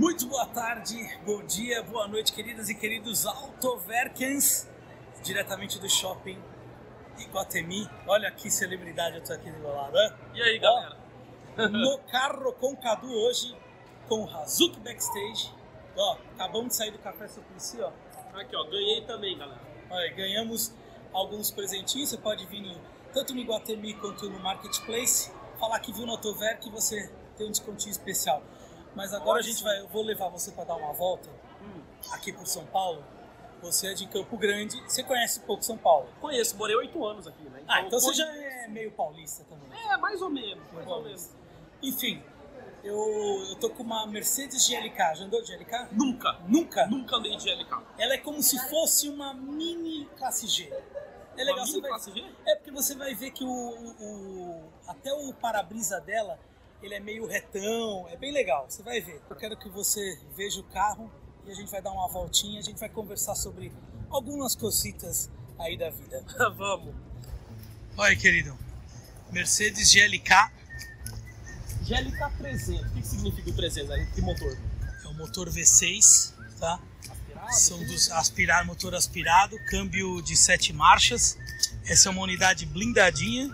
Muito boa tarde, bom dia, boa noite, queridas e queridos Autoverkens, diretamente do shopping Iguatemi. Olha que celebridade eu tô aqui do meu lado? E aí, galera? No carro com Cadu hoje, com o Hazuki Backstage. Ó, acabamos de sair do café Suplicy, ó. Aqui, ó, ganhei também, galera. Olha, ganhamos alguns presentinhos, você pode vir no, tanto no Iguatemi quanto no Marketplace, falar que viu no Autoverk que você tem um descontinho especial. Mas agora a gente vai, eu vou levar você para dar uma volta Hum, aqui por São Paulo. Você é de Campo Grande, você conhece pouco São Paulo. conheço, morei oito anos aqui, né? Ah, então você conhe- já é meio paulista também. É, mais ou menos, mais ou menos. Enfim, eu, eu tô com uma Mercedes GLK. Já andou de GLK? Nunca, Nunca? nunca andei de GLK. Ela é como se fosse uma mini classe G. É legal, Uma você mini vai... classe G? É porque você vai ver que o- o- até o para-brisa dela ele é meio retão, é bem legal. Você vai ver. Eu quero que você veja o carro e a gente vai dar uma voltinha, a gente vai conversar sobre algumas cositas aí da vida. Vamos. Olha, querido, Mercedes GLK GLK 300, o que, que significa o 300? né? Que motor? é o motor V6, tá? Aspirado? São dos aspirar, motor aspirado, câmbio de sete marchas. Essa é uma unidade blindadinha.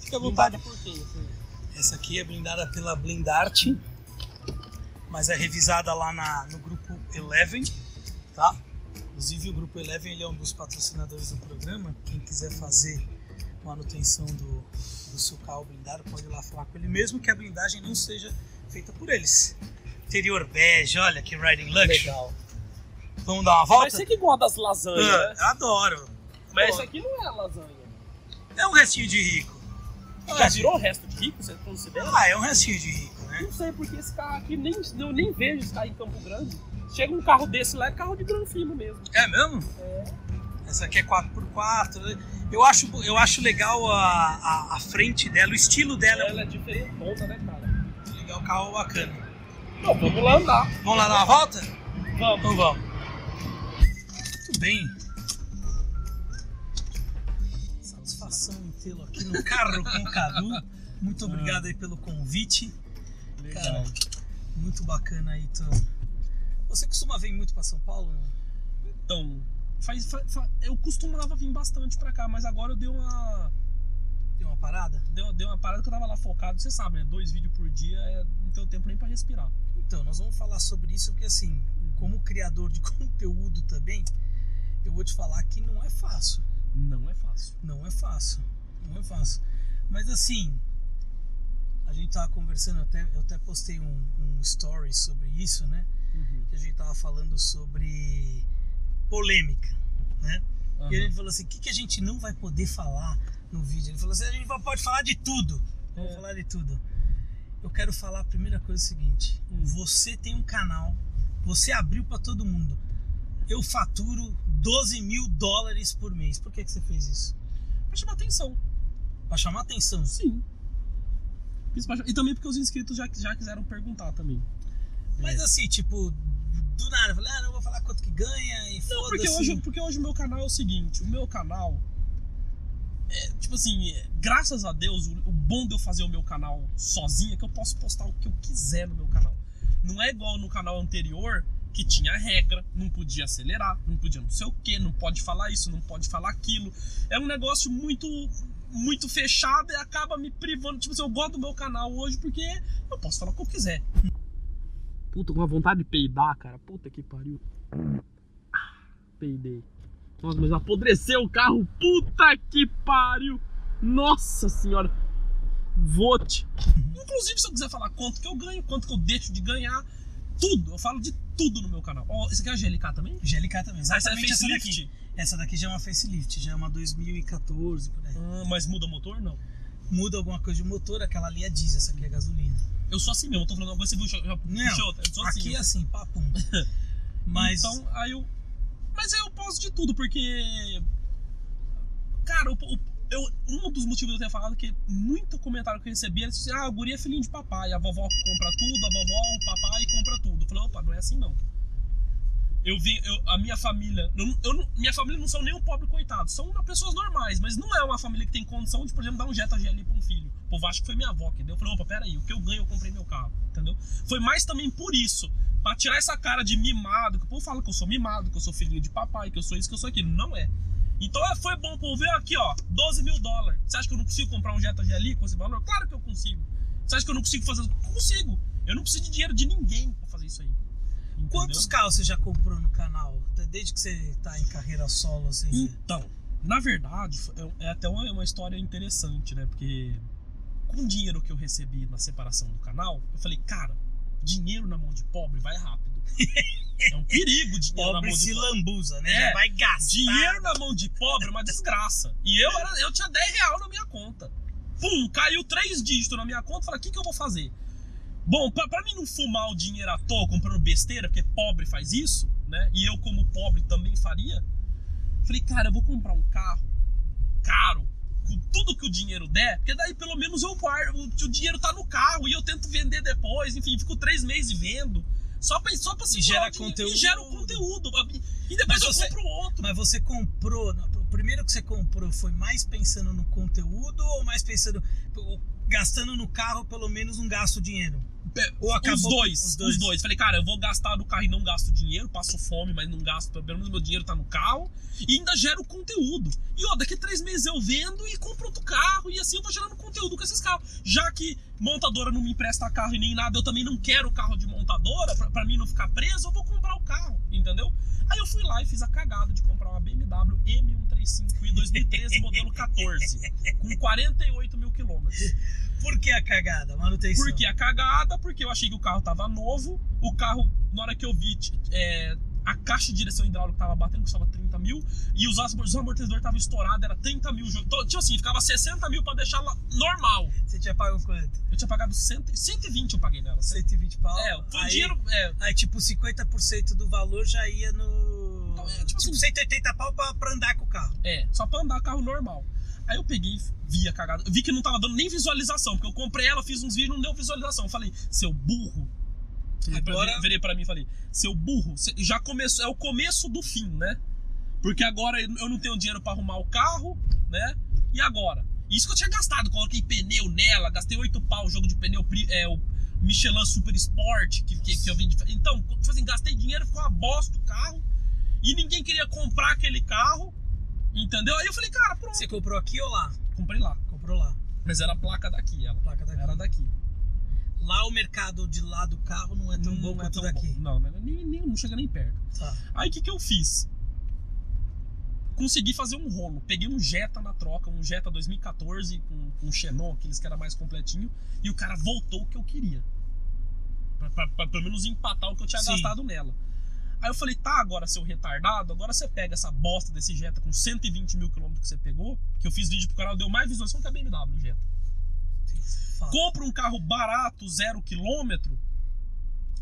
Fica à vontade. Blindada por quem? assim? Essa aqui é blindada pela Blindarte, mas é revisada lá na, no grupo Eleven, tá? Inclusive o grupo Eleven ele é um dos patrocinadores do programa. Quem quiser fazer manutenção do, do seu carro blindado pode ir lá falar com ele, mesmo que a blindagem não seja feita por eles. Interior bege, olha que riding luxury. Legal. Vamos dar uma volta? Mas você que gosta das lasanhas, Ah, né? adoro. Mas isso aqui não é lasanha. É um restinho de rico. Já virou o resto de rico, você considera? Ah, é um restinho de rico, né? Não sei, porque esse carro aqui, nem, eu nem vejo esse carro em Campo Grande. Chega um carro desse lá, é carro de granfino mesmo. É mesmo? É. Essa aqui é 4x4. né? Eu acho, eu acho legal a, a, a frente dela, o estilo dela. Ela é diferentona, né, cara? É legal, o carro bacana. Não, vamos lá andar. Vamos lá dar uma volta? Vamos. Então vamos. Muito bem. Tê-lo aqui no carro com o Cadu. Muito obrigado aí pelo convite. Cara, muito bacana aí. Tu... Você costuma vir muito para São Paulo? Então, faz, fa- fa- eu costumava vir bastante pra cá, mas agora eu dei uma. Deu uma parada? Deu, deu uma parada que eu tava lá focado, você sabe, né? Dois vídeos por dia, é, não tenho tempo nem pra respirar. Então, nós vamos falar sobre isso porque, assim, como criador de conteúdo também, eu vou te falar que não é fácil. Não é fácil. Não é fácil. Não é fácil. Mas, assim, a gente tava conversando, eu até, eu até postei um, um story sobre isso, né? Que a gente tava falando sobre polêmica, né? E a gente falou assim: o que, que a gente não vai poder falar no vídeo? Ele falou assim: a gente pode falar de tudo. Vamos É. falar de tudo. Eu quero falar a primeira coisa é o seguinte: Hum. você tem um canal, você abriu para todo mundo. Eu faturo 12 mil dólares por mês. Por que, que você fez isso? Pra chamar atenção. Para chamar atenção. Sim. Pra- E também porque os inscritos já, já quiseram perguntar também. Mas É. assim, tipo, do nada, eu falei, ah, não vou falar quanto que ganha e Não, porque hoje, porque hoje o meu canal é o seguinte, o meu canal é, tipo assim, é, graças a Deus, o, o bom de eu fazer o meu canal sozinho é que eu posso postar o que eu quiser no meu canal. Não é igual no canal anterior que tinha regra, não podia acelerar, não podia não sei o que, não pode falar isso, não pode falar aquilo. É um negócio muito muito fechado e acaba me privando. Tipo assim, eu gosto do meu canal hoje porque eu posso falar o que eu quiser. Puta, com uma vontade de peidar, cara. Puta que pariu. Peidei. Nossa, mas apodreceu o carro. Puta que pariu. Nossa senhora. Vote. Inclusive, se eu quiser falar quanto que eu ganho, quanto que eu deixo de ganhar, tudo. Eu falo de tudo no meu canal. Ó, esse aqui é a GLK também? GLK também, Essa é exatamente essa facelift? daqui. Essa daqui já é uma facelift, já é uma 2014, por aí. Ah, mas muda o motor? Não. Muda alguma coisa de motor, aquela ali é diesel, essa aqui é gasolina. Eu sou assim mesmo. Eu tô falando agora, você viu? Já, já Não, puxei outra. Eu sou assim. aqui é assim, papum. Mas, Então, aí eu. Mas aí eu posso de tudo, porque. Cara, o- o- eu, um dos motivos de eu ter falado que muito comentário que eu recebi era assim: ah, o guri é filhinho de papai, a vovó compra tudo, a vovó, o papai compra tudo. Eu falei, opa, não é assim não. Eu vi, eu- a minha família, eu, eu minha família não são nem um pobre coitado, são pessoas normais, mas não é uma família que tem condição de, por exemplo, dar um Jetta GL pra um filho. O povo acha que foi minha avó que deu. Eu falei, opa, peraí, o que eu ganho eu comprei meu carro, entendeu? Foi mais também por isso, Pra tirar essa cara de mimado, que o povo fala que eu sou mimado, que eu sou filhinho de papai, que eu sou isso, que eu sou aquilo. Não é. Então é, foi bom pro ver aqui, ó, 12 mil dólares. Você acha que eu não consigo comprar um Jetta GLI com esse valor? Claro que eu consigo. Você acha que eu não consigo fazer? Consigo. Eu não preciso de dinheiro de ninguém pra fazer isso aí. Entendeu? Quantos carros você já comprou no canal? Desde que você tá em carreira solo, assim? Então, na verdade, é até uma, uma história interessante, né? Porque com o dinheiro que eu recebi na separação do canal, eu falei, cara, dinheiro na mão de pobre vai rápido. É um perigo dinheiro pobre na mão de se pobre. lambuza, né? É, vai gastar. Dinheiro na mão de pobre é uma desgraça. E eu, era, eu tinha 10 real na minha conta. Pum, caiu três dígitos na minha conta. Falei, o que, que eu vou fazer? Bom, pra, pra mim não fumar o dinheiro à toa comprando besteira, porque pobre faz isso, né? E eu, como pobre, também faria. Falei, cara, eu vou comprar um carro caro, com tudo que o dinheiro der, porque daí pelo menos eu guardo, o, dinheiro tá no carro e eu tento vender depois, enfim, fico três meses vendo. Só pra, só pra E segurar gera conteúdo. E gera o conteúdo. E depois Mas eu você- compro outro. Mas você comprou, o primeiro que você comprou foi mais pensando no conteúdo ou mais pensando, gastando no carro pelo menos não gasto dinheiro? Ou acabou os dois, os os dois. dois. Falei, cara, eu vou gastar no carro e não gasto dinheiro, passo fome, mas não gasto, pelo menos meu dinheiro tá no carro. E ainda gero conteúdo. E ó, daqui a três meses eu vendo e compro outro carro. E assim eu vou gerando conteúdo com esses carros. Já que montadora não me empresta carro e nem nada, eu também não quero carro de montadora, pra, pra mim não ficar preso, eu vou comprar o carro, entendeu? Aí eu fui lá e fiz a cagada de comprar uma BMW M135i 2013, modelo 14, com 48 mil quilômetros. Por que a cagada? Manutenção. Por que a cagada? Porque eu achei que o carro tava novo. O carro, na hora que eu vi, é, a caixa de direção hidráulica tava batendo, custava 30 mil. E os, os amortecedores estavam estourados, era 30 mil. Então, tipo assim, ficava 60 mil pra deixar lá normal. Você tinha pago quanto? Eu tinha pagado 100, 120 eu paguei nela. 120 pau? É, foi aí, dinheiro. É, Aí, tipo, 50% do valor já ia no. Então, é, tipo tipo, assim- 180 pau pra, pra andar com o carro. é, só pra andar carro normal. Aí eu peguei, vi a cagada. Vi que não tava dando nem visualização, porque eu comprei ela, fiz uns vídeos não deu visualização. Eu falei, seu burro. Pra- Agora- Virei pra mim e falei, seu burro, já começou, é o começo do fim, né? Porque agora eu não tenho dinheiro pra arrumar o carro, né? E agora? Isso que eu tinha gastado, coloquei pneu nela, gastei 8 pau, jogo de pneu, é, o Michelin Super Sport, que, que, que eu vim de... Então, tipo assim, gastei dinheiro, ficou uma bosta o carro, e ninguém queria comprar aquele carro, entendeu? Aí eu falei, cara, pronto. Você comprou aqui ou lá? Comprei lá. Comprou lá. Mas era a placa daqui, ela. Placa daqui. Era daqui. Lá o mercado de lá do carro não é tão bom não é quanto tão daqui. bom. Não, nem, nem, não chega nem perto. Tá. Aí o que, que eu fiz? Consegui fazer um rolo. Peguei um Jetta na troca, um Jetta 2014 com, com um Xenon, aqueles que era mais completinho, e o cara voltou o que eu queria. Pra, pra- pra pelo menos empatar o que eu tinha Sim. gastado nela. Aí eu falei, tá, agora seu retardado, agora você pega essa bosta desse Jetta com 120 mil quilômetros que você pegou, que eu fiz vídeo pro canal, deu mais visualização que a BMW Jetta. Compra um carro barato, zero quilômetro,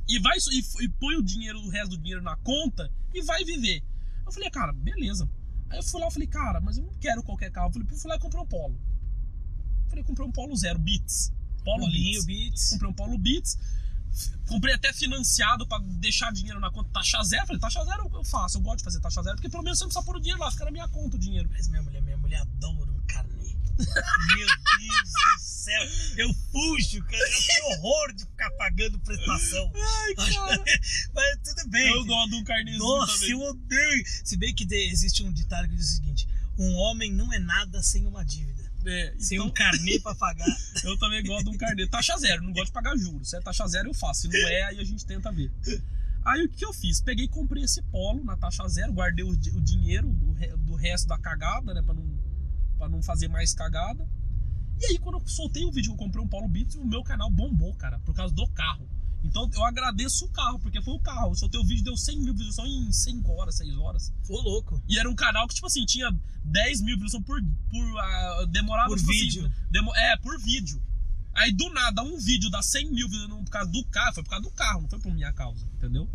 e vai e, e põe o dinheiro, o resto do dinheiro na conta e vai viver. Eu falei, cara, beleza. Aí eu fui lá e falei, cara, mas eu não quero qualquer carro. Eu falei, fui lá e comprei um Polo. Falei, comprei um Polo zero, Beats. Polo Beats. Beats. Comprei um Polo Beats. Comprei até financiado pra deixar dinheiro na conta, taxa zero. Falei, taxa zero eu faço, eu gosto de fazer taxa zero, porque pelo menos você não precisa pôr o dinheiro lá, fica na minha conta o dinheiro. Mas minha mulher, minha mulher adora um carnê. Meu Deus do céu. Eu fujo, cara. Eu tenho horror de ficar pagando prestação. Ai, cara. Mas tudo bem. eu gosto de um carnezinho Nossa, também. eu odeio. Se bem que existe um ditado que diz o seguinte: um homem não é nada sem uma dívida. É, Sem então- um carnê pra pagar. Eu também gosto de um carnê. Taxa zero, não gosto de pagar juros. Se é taxa zero, eu faço. Se não é, aí a gente tenta ver. Aí o que eu fiz? Peguei e comprei esse polo na taxa zero, guardei o, o dinheiro do, do resto da cagada, né? Pra não, pra não fazer mais cagada. E aí, quando eu soltei o vídeo eu comprei um Polo Beats, o meu canal bombou, cara, por causa do carro. Então eu agradeço o carro, porque foi o carro. Eu soltei o vídeo, deu 100 mil visualizações em 5 horas, 6 horas. Ô, louco. E era um canal que, tipo assim, tinha 10 mil visualizações por. por ah, demorava Por tipo vídeo. Assim, demo- é, por vídeo. Aí do nada, um vídeo dá 100 mil visualizações por causa do carro. Foi por causa do carro, não foi por minha causa, entendeu?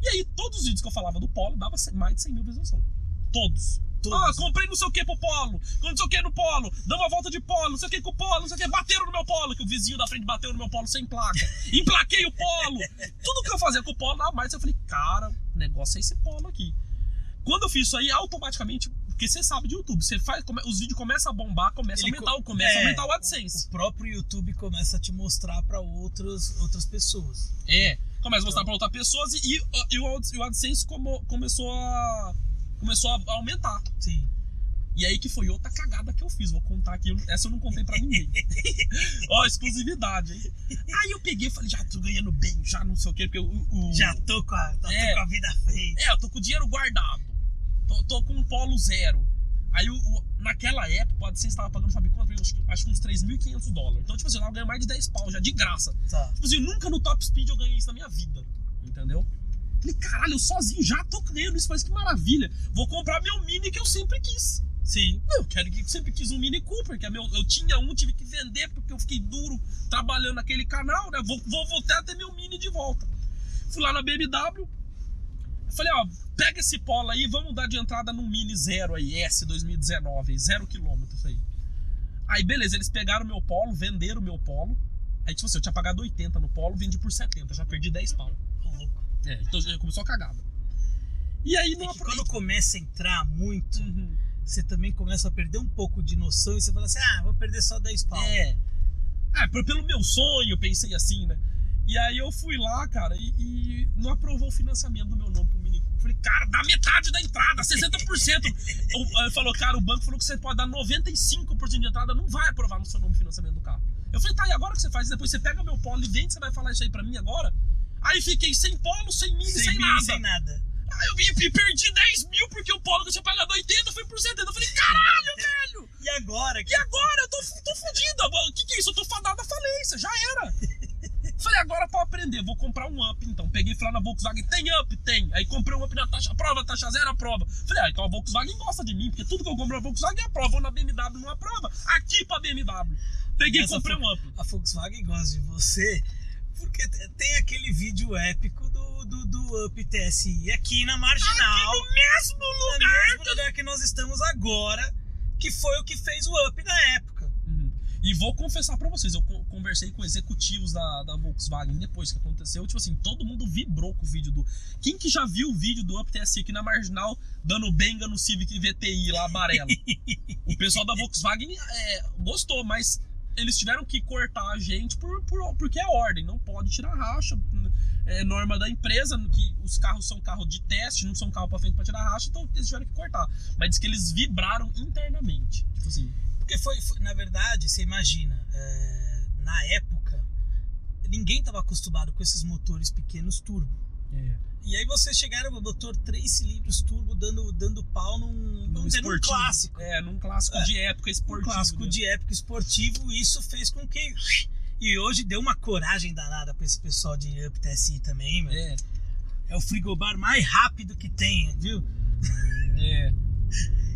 E aí, todos os vídeos que eu falava do Polo dava mais de 100 mil visualizações. Todos. Todos. Ah, comprei não sei o que pro Polo, não sei o que no Polo, dá uma volta de Polo, não sei o que com o Polo, não sei o que, bateram no meu Polo, que o vizinho da frente bateu no meu Polo sem placa. Emplaquei o Polo. Tudo que eu fazia com o Polo dava mais. Eu falei, cara, o negócio é esse Polo aqui. Quando eu fiz isso aí, automaticamente, porque você sabe de YouTube, você faz, os vídeos começam a bombar, começa a aumentar, co- o começa a é, aumentar o AdSense. O próprio YouTube começa a te mostrar pra outros, outras pessoas. É. Começa a mostrar pra outras pessoas e, e, o, e o AdSense como- começou a. Começou a aumentar. Sim. E aí que foi outra cagada que eu fiz. Vou contar aqui. Essa eu não contei pra ninguém. Ó, exclusividade, hein? Aí eu peguei e falei, já tô ganhando bem, já não sei o quê, porque o. o- Já tô com a, tô É. com a vida feita. É, eu tô com o dinheiro guardado. Tô, tô com um polo zero. Aí o, o- naquela época, o AdSense estava pagando, sabe quanto? Acho, acho que uns 3.500 dólares. Então, tipo assim, eu ganhando mais de 10 pau já, de graça. Tá. Tipo assim, nunca no Top Speed eu ganhei isso na minha vida. Entendeu? Falei, caralho, eu sozinho já tô ganhando isso, mas que maravilha. Vou comprar meu Mini que eu sempre quis. Sim. Eu quero que sempre quis um Mini Cooper, que é meu, eu tinha um, tive que vender porque eu fiquei duro trabalhando naquele canal, né? Vou, vou voltar a ter meu Mini de volta. Fui lá na BMW, falei, ó, pega esse polo aí, vamos dar de entrada num Mini zero aí, S 2019, zero quilômetros aí. Aí, beleza, eles pegaram meu polo, venderam meu polo. Aí, tipo assim, eu tinha pagado 80 no polo, vendi por 70, já perdi 10 pau. É, então já começou a cagada. E aí, É não que quando começa a entrar muito, Uhum. você também começa a perder um pouco de noção e você fala assim: ah, vou perder só 10 pau. É. Ah, pelo meu sonho, pensei assim, né? E aí eu fui lá, cara, e, e não aprovou o financiamento do meu nome pro Mini Cooper. Falei, cara, dá metade da entrada, 60%. O- Ele falou, cara, o banco falou que você pode dar 95% de entrada, não vai aprovar no seu nome o financiamento do carro. Eu falei, tá, e agora o que você faz? Depois você pega meu polo e vende, você vai falar isso aí pra mim agora? Aí fiquei sem polo, sem mini, sem, Sem, nada. sem nada. Aí eu vim e perdi 10 mil porque o polo que eu tinha pagado 80 foi por 70. Eu falei, caralho, velho! E agora? E agora? Eu tô, tô. O que, que é isso? Eu tô fadada à falência. Já era. Falei, agora pra aprender, vou comprar um up então. Peguei e falei lá na Volkswagen, tem up? Tem. Aí comprei um up na taxa, prova, taxa zero, aprova. Falei, ah, então a Volkswagen gosta de mim, porque tudo que eu compro na Volkswagen aprova. Vou na BMW não aprova. Aqui pra BMW. Peguei e comprei foi- um up. A Volkswagen gosta de você porque te- tem aquele vídeo épico do, do, do Up TSI aqui na Marginal. No mesmo no lugar. mesmo lugar que nós estamos agora, que foi o que fez o Up na época. Uhum. E vou confessar pra vocês, eu co- conversei com executivos da, da Volkswagen depois que aconteceu. Tipo assim, todo mundo vibrou com o vídeo do. Quem que já viu o vídeo do Up TSI aqui na marginal dando benga no Civic VTI lá amarelo? o pessoal da Volkswagen é, gostou, mas eles tiveram que cortar a gente por, por- porque é ordem, não pode tirar racha. É norma da empresa, que os carros são carro de teste, não são carro pra feito pra tirar racha, então eles tiveram que cortar. Mas diz que eles vibraram internamente. Tipo assim. Porque foi, foi- na verdade, você imagina, é, na época, ninguém estava acostumado com esses motores pequenos turbo. É. E aí você chegaram no motor 3 cilindros turbo dando, dando pau num, vamos dizer, num clássico. É, num clássico É. de época Um esportivo. clássico né? de época esportivo, e isso fez com que. E hoje deu uma coragem danada pra esse pessoal de Up TSI também, meu. É, É o frigobar mais rápido que tem, viu? é.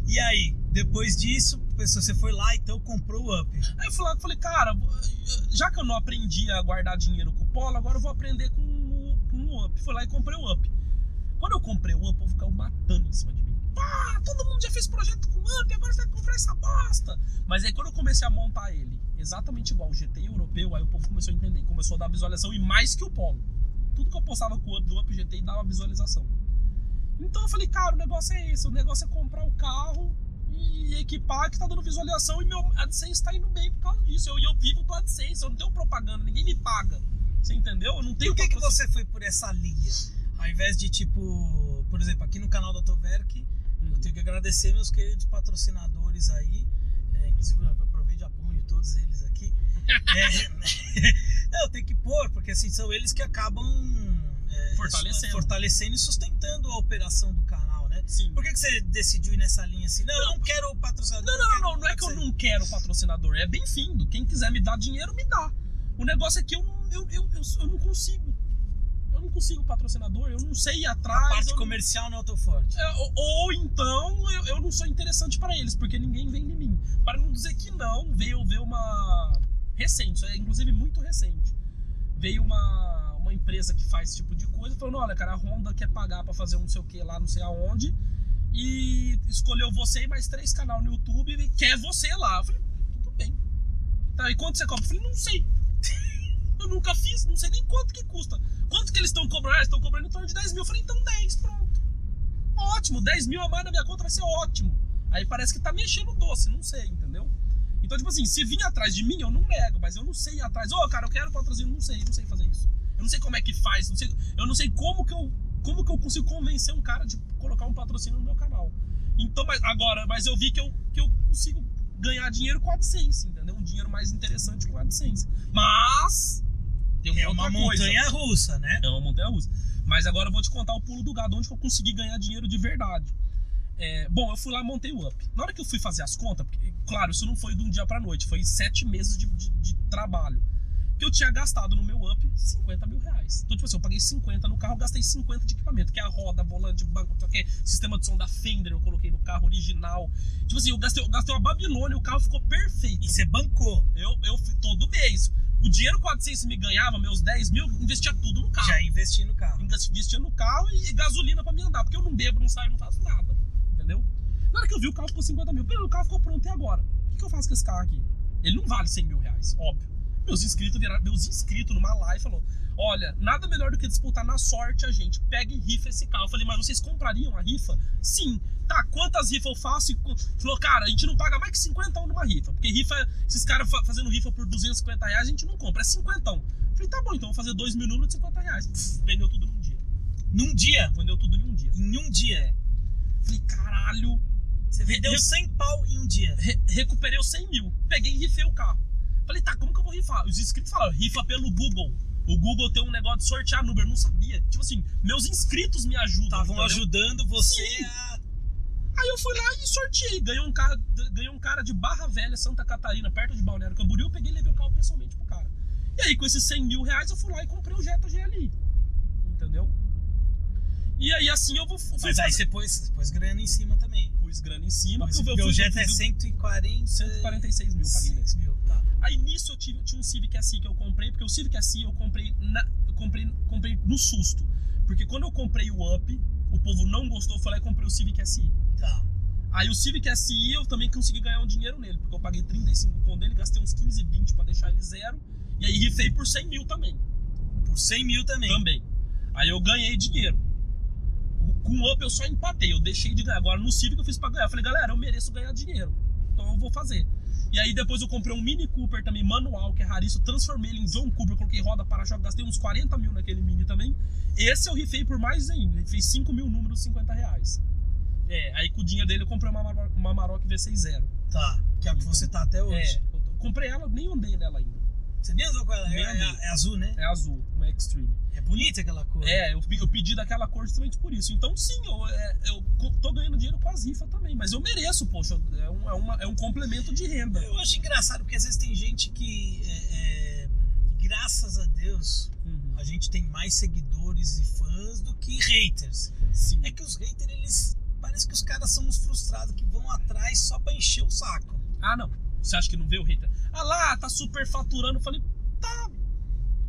E aí, depois disso, você foi lá então comprou o Up. Aí eu falei, falei, cara, já que eu não aprendi a guardar dinheiro com o Polo, agora eu vou aprender com com o Up. Fui lá e comprei o Up. Quando eu comprei o Up, o povo ficou matando em cima de mim. Pá, todo mundo já fez projeto com Up, agora você vai comprar essa bosta. Mas aí quando eu comecei a montar ele, exatamente igual o GT europeu, aí o povo começou a entender, começou a dar visualização e mais que o Polo. Tudo que eu postava com o Up do Up GT dava visualização. Então eu falei, cara, o negócio é esse, o negócio é comprar o carro e equipar que tá dando visualização e meu AdSense tá indo bem por causa disso. Eu, eu vivo do AdSense, eu não tenho propaganda, ninguém me paga. Você entendeu? Eu não tenho Por que, que você foi por essa linha? Ao invés de tipo, por exemplo, aqui no canal da Autoverk, eu tenho que agradecer meus queridos patrocinadores aí. É, inclusive, eu aproveito e apoio todos eles aqui. É, não, eu tenho que pôr, porque assim, são eles que acabam é, Fortalecendo. fortalecendo e sustentando a operação do canal, né? Sim. Por que, que você decidiu ir nessa linha assim? Não, eu não quero patrocinador. Não, não, não, não, não é que eu não quero patrocinador, é bem-vindo. Quem quiser me dar dinheiro, me dá. O negócio é que eu não, eu, eu, eu, eu não consigo. Eu não consigo patrocinador, eu não sei ir atrás. A parte eu comercial não é tão forte. É, ou, ou então eu, eu não sou interessante para eles, porque ninguém vem em mim. Para não dizer que não, veio, veio uma. Recente, é inclusive muito recente. Veio uma, uma empresa que faz esse tipo de coisa falando: olha, cara, a Honda quer pagar para fazer um não sei o que lá, não sei aonde, e escolheu você e mais três canal no YouTube e quer você lá. Eu falei: tudo bem. Tá, e quanto você cobra? Eu falei: não sei. Eu nunca fiz, não sei nem quanto que custa. Quanto que eles estão cobrando? Ah, eles estão cobrando em torno de 10 mil. Eu falei, então 10, pronto. Ótimo, 10 mil a mais na minha conta vai ser ótimo. Aí parece que tá mexendo doce, não sei, entendeu? Então, tipo assim, se vir atrás de mim, eu não nego, mas eu não sei ir atrás. Ô, cara, eu quero patrocínio, não sei, não sei fazer isso. Eu não sei como é que faz. Não sei, eu não sei como que eu, como que eu consigo convencer um cara de colocar um patrocínio no meu canal. Então, mas agora, mas eu vi que eu, que eu consigo ganhar dinheiro com a AdSense, entendeu? Um dinheiro mais interessante com a AdSense. Mas tem É uma outra coisa. montanha russa, né? É uma montanha russa. Mas agora eu vou te contar o pulo do gado, onde que eu consegui ganhar dinheiro de verdade. É, bom, eu fui lá e montei o up. Na hora que eu fui fazer as contas, porque, claro, isso não foi de um dia pra noite, foi sete meses de, de- de trabalho. Que eu tinha gastado no meu up 50 mil reais. Então, tipo assim, eu paguei 50 no carro, gastei 50 de equipamento, que é a roda, volante, banco, o quê, sistema de som da Fender, eu coloquei no carro original. Tipo assim, eu gastei, eu gastei uma Babilônia, o carro ficou perfeito. E você bancou. Eu, eu fui todo mês. O dinheiro que o AdSense me ganhava, meus 10 mil, eu investia tudo no carro Já investi no carro. investia no carro e gasolina pra me andar, porque eu não bebo, não saio, não faço nada. Entendeu? Na hora que eu vi o carro ficou 50 mil, Pelo, o carro ficou pronto e agora? O que, que eu faço com esse carro aqui? Ele não vale 100 mil reais, óbvio. Meus inscritos viraram, meus inscritos numa live falou: Olha, nada melhor do que disputar na sorte a gente. Pega e rifa esse carro. Eu falei, mas vocês comprariam a rifa? Sim. Tá, quantas rifas eu faço? E falou, cara, a gente não paga mais que 50 numa rifa. Porque rifa, esses caras fa- fazendo rifa por 250 reais, a gente não compra, é 50. Falei, tá bom, então eu vou fazer 2 mil números de 50 reais. Pff, vendeu tudo num dia. Num dia. Vendeu tudo em um dia. Em um dia. Falei, caralho. Você vendeu Re- 100 pau em um dia. Re- recuperei os 100 mil. Peguei e rifei o carro. Falei, tá, como que eu vou rifar? Os inscritos falaram, rifa pelo Google. O Google tem um negócio de sortear número. Eu não sabia. Tipo assim, meus inscritos me ajudam. Estavam ajudando você Sim. a. Aí eu fui lá e sorteei. Ganhei um cara, ganhei um cara de Barra Velha, Santa Catarina, perto de Balneário Camboriú. Eu peguei e levei o carro pessoalmente pro cara. E aí, com esses 100 mil reais, eu fui lá e comprei o Jetta GLI. Entendeu? E aí, assim, eu vou. Mas aí fazer- você pôs, pôs grana em cima também. pus grana em cima. Mas porque o Jetta é eu fiz 140. 146 mil, paguei nele. 6 mil. Aí nisso eu tive, tinha um Civic SI que eu comprei, porque o Civic SI eu comprei, na, eu comprei, comprei no susto. Porque quando eu comprei o Up, o povo não gostou, eu falei, comprei o Civic SI. Tá. Aí o Civic SI eu também consegui ganhar um dinheiro nele, porque eu paguei 35 com dele, gastei uns 15, 20 pra deixar ele zero. E aí rifei por 100 mil também. Por 100 mil também. Também. Aí eu ganhei dinheiro. Com o Up eu só empatei, eu deixei de ganhar. Agora no Civic eu fiz pra ganhar. Eu falei, galera, eu mereço ganhar dinheiro. Então eu vou fazer. E aí depois eu comprei um Mini Cooper também, manual, que é raríssimo. Transformei ele em John Cooper, coloquei roda para-choque, gastei uns 40 mil naquele Mini também. Esse eu rifei por mais ainda. Rifei 5 mil números, 50 reais. É, aí com o dinheiro dele eu comprei uma, uma Maroc V6 Zero. Tá. Que é o que você tá até hoje. É, comprei ela, nem andei nela ainda. Você nem usou com ela? É, é- é azul, né? É azul, uma Extreme. É bonita aquela cor. É, eu, eu pedi daquela cor justamente por isso. Então, sim, eu, é, eu tô ganhando dinheiro com as rifas também. Mas eu mereço, poxa. É um, é uma- é um complemento de renda. Eu acho engraçado porque às vezes tem gente que, é, é, graças a Deus, Uhum. a gente tem mais seguidores e fãs do que haters. Sim. É que os haters, eles. Parece que os caras são uns frustrados que vão atrás só pra encher o saco. Ah, não. Você acha que não vê o hater? Ah lá, tá super faturando. Eu falei, tá.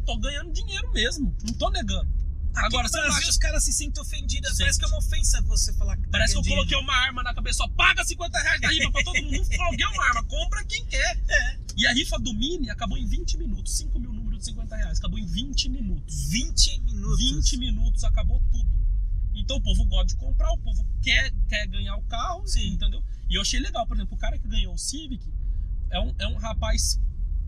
Tô ganhando dinheiro mesmo. Não tô negando. Aqui Agora, você acha- os caras se sentem ofendidos. Sente. Parece que é uma ofensa você falar que tá Parece que eu coloquei dinheiro. uma arma na cabeça, ó, paga 50 reais da rifa pra todo mundo. Não coloquei uma arma, compra quem quer. É, E a rifa do Mini acabou em 20 minutos. 5 mil números de 50 reais. Acabou em 20 minutos. 20 minutos. 20 minutos, acabou tudo. Então o povo gosta de comprar, o povo quer, quer ganhar o carro, Sim. entendeu? E eu achei legal, por exemplo, o cara que ganhou o Civic é um, é um rapaz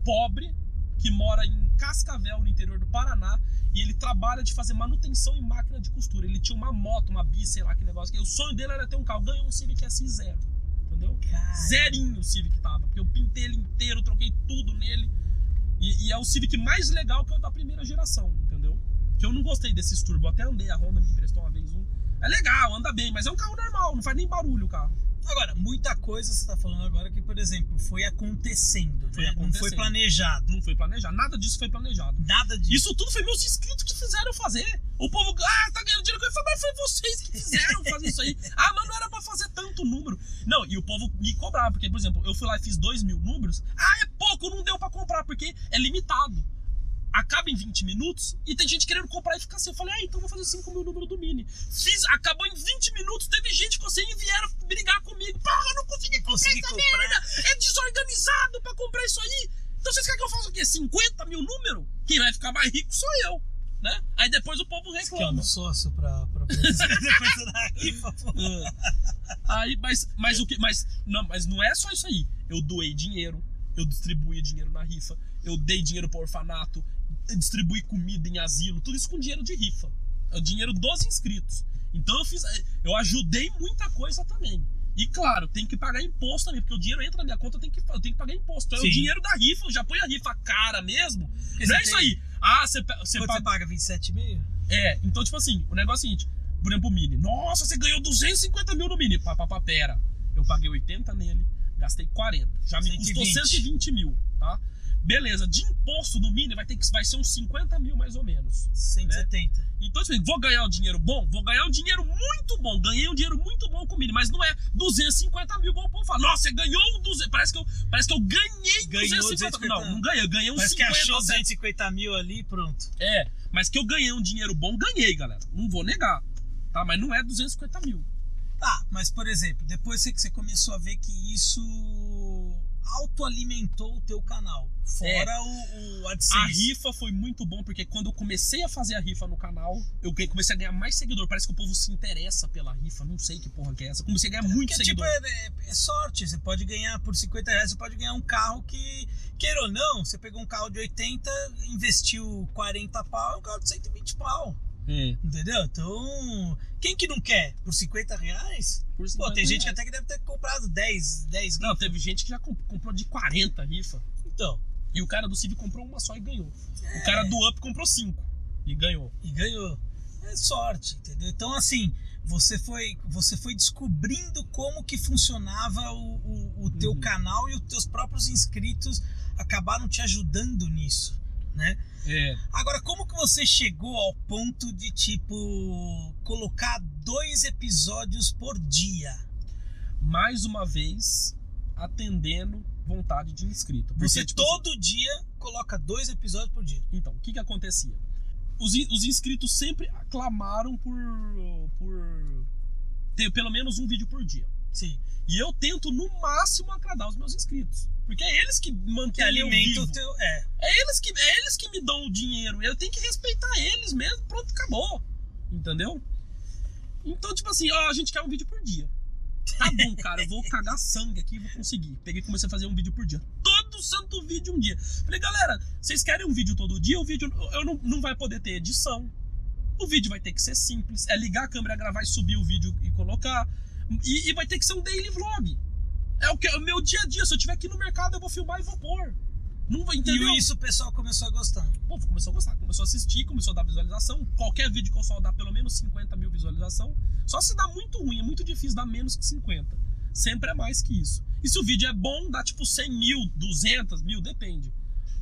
pobre que mora em Cascavel, no interior do Paraná, e ele trabalha de fazer manutenção em máquina de costura. Ele tinha uma moto, uma bis, sei lá que negócio. que O sonho dele era ter um carro. Ganhou um Civic SI zero, entendeu? Cara, Zerinho o Civic tava, porque eu pintei ele inteiro, troquei tudo nele. E, e é o Civic mais legal que é o da primeira geração, entendeu? Que eu não gostei desses turbo, eu até andei, a Honda me emprestou uma vez um. É legal, anda bem, mas é um carro normal, não faz nem barulho o carro. Agora, muita coisa você tá falando agora que, por exemplo, foi acontecendo, Foi né? Não foi acontecendo. planejado. Não foi planejado, nada disso foi planejado. Nada disso. Isso tudo foi meus inscritos que fizeram fazer. O povo, ah, tá ganhando dinheiro com isso. Mas foi vocês que fizeram fazer isso aí. Ah, mas não era pra fazer tanto número. Não, e o povo me cobrava, porque, por exemplo, eu fui lá e fiz dois mil números. Ah, é pouco, não deu pra comprar, porque é limitado. Acaba em 20 minutos e tem gente querendo comprar e ficar assim. Eu falei, ah, então vou fazer 5 mil números do Mini. Fiz, acabou em 20 minutos, teve gente que você e vieram brigar comigo. Porra, eu não consegui comprar Consegui essa comprar. merda. É desorganizado pra comprar isso aí. Então vocês querem que eu faça o quê? 50 mil número? Quem vai ficar mais rico sou eu. Né? Aí depois o povo Você quer reclama. um sócio pra, pra depois da rifa, pô. Ah. Aí, mas, mas o que. Mas não, mas não é só isso aí. Eu doei dinheiro, eu distribuía dinheiro na rifa, eu dei dinheiro para orfanato, distribuí comida em asilo, tudo isso com dinheiro de rifa. É o dinheiro dos inscritos. Então eu fiz, eu ajudei muita coisa também. E claro, tem que pagar imposto também, porque o dinheiro entra na minha conta, eu tenho que, eu tenho que pagar imposto. Então é o dinheiro da rifa, eu já põe a rifa cara mesmo. Porque Não é isso tem- aí. Ah, você, você Quanto paga. você paga? 27,5? É, então, tipo assim, o negócio é o seguinte: por exemplo, o Mini. Nossa, você ganhou 250 mil no Mini. Pá, pá, pá, pera. Eu paguei 80 nele, gastei 40. Já me custou 120. 120 mil, tá? Beleza, de imposto no Mini vai, ter que, vai ser uns 50 mil mais ou menos. 170. Então, tipo, vou ganhar um dinheiro bom? Vou ganhar um dinheiro muito bom. Ganhei um dinheiro muito bom com o Mini, mas não é 250 mil o povo fala. Nossa, você ganhou um 200. Parece que eu, parece que eu ganhei Ganhou 250 250. Não, não ganhei. Eu ganhei uns Parece que 50, achou 70. 250 mil ali pronto. É, mas que eu ganhei um dinheiro bom, ganhei, galera. Não vou negar. Tá? Mas não é 250 mil. Tá, mas por exemplo, depois que você começou a ver que isso autoalimentou o teu canal, fora o, o AdSense. A rifa foi muito bom, porque quando eu comecei a fazer a rifa no canal, eu comecei a ganhar mais seguidor. Parece que o povo se interessa pela rifa. Não sei que porra que é essa. Comecei a ganhar muito Porque, tipo, seguidor. é, é- é sorte. Você pode ganhar por 50 reais, você pode ganhar um carro que, queira ou não, você pegou um carro de 80, investiu 40 pau, é um carro de 120 pau. É, Entendeu? Então, quem que não quer? Por 50 reais? por Pô, 50 tem gente que reais. até que deve ter comprado 10, 10 Não, teve gente que já comp- comprou de 40 rifa. Então, E o cara do Civ comprou uma só e ganhou. É. O cara do Up comprou cinco e ganhou. e ganhou. É sorte, entendeu? Então, assim, você foi, você foi descobrindo como que funcionava o, o, o teu Uhum. canal e os teus próprios inscritos acabaram te ajudando nisso, né? É. Agora, como que você chegou ao ponto de, tipo, colocar dois episódios por dia? Mais uma vez, atendendo vontade de inscrito. Porque, Você tipo assim, todo dia coloca dois episódios por dia. Então, o que que acontecia? Os, os inscritos sempre aclamaram por, por ter pelo menos um vídeo por dia. Sim. E eu tento, no máximo, agradar os meus inscritos. Porque é eles que mantêm eu alimenta vivo. o teu. É. É eles, que, é eles que me dão o dinheiro. Eu tenho que respeitar eles mesmo. Pronto, acabou. Entendeu? Então, tipo assim, ó, a gente quer um vídeo por dia. Tá bom, cara, eu vou cagar sangue aqui e vou conseguir. Peguei e comecei a fazer um vídeo por dia. Todo santo vídeo um dia. Falei, galera, vocês querem um vídeo todo dia? O vídeo eu não, não vai poder ter edição. O vídeo vai ter que ser simples. É ligar a câmera, gravar e subir o vídeo e colocar. E, e vai ter que ser um daily vlog. É o que é o meu dia a dia. Se eu estiver aqui no mercado, eu vou filmar e vou pôr. Não vai entender. E isso o pessoal começou a gostar. Povo começou a gostar, começou a assistir, começou a dar visualização. Qualquer vídeo que eu só dá pelo menos 50 mil visualização. Só se dá muito ruim, é muito difícil dar menos que 50. Sempre é mais que isso. E se o vídeo é bom, dá tipo 100 mil, 200 mil, depende.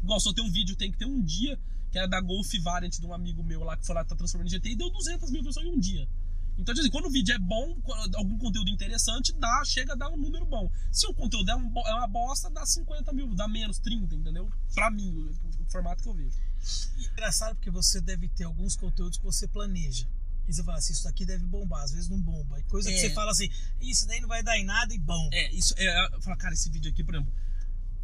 Igual só tem um vídeo, tem que ter um dia, que era da Golf Variant de um amigo meu lá que foi lá, tá transformando em GT e deu 200 mil views só em um dia. Então, tipo assim, quando o vídeo é bom, algum conteúdo interessante, dá, chega a dar um número bom. Se o conteúdo é, um é uma bosta, dá 50 mil, dá menos, 30, entendeu? Pra mim, o, o formato que eu vejo. E é engraçado porque você deve ter alguns conteúdos que você planeja. E você fala assim, isso daqui deve bombar, às vezes não bomba. E coisa que É. você fala assim, isso daí não vai dar em nada e bom. É, isso. É, eu falo, cara, esse vídeo aqui, por exemplo.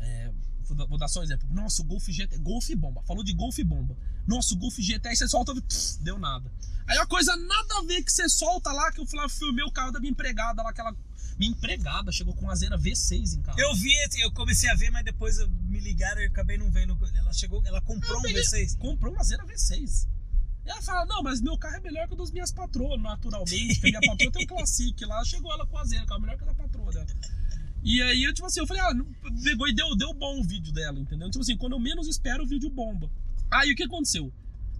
é, vou, dar, só um exemplo. Nossa, o Golf GT. Golf bomba. Falou de Golf bomba. Nossa, o Golf GT, aí você solta. pff, deu nada. Aí a coisa nada a ver que você solta lá, que eu lá, filmei o carro da minha empregada lá, aquela. Minha empregada chegou com a Zera V6 em casa. Eu vi, eu comecei a ver, mas depois me ligaram e acabei não vendo. Ela chegou, ela comprou um peguei- V6. comprou uma Zera V6. E ela fala, não, mas meu carro é melhor que o das minhas patroas, naturalmente. Porque a minha patroa tem um Classic lá, chegou ela com a Zera, o carro é melhor que a da patroa dela. E aí, eu, tipo assim, eu falei, ah, pegou e deu, deu bom o vídeo dela, entendeu? Tipo assim, quando eu menos espero, o vídeo bomba. Aí, o que aconteceu?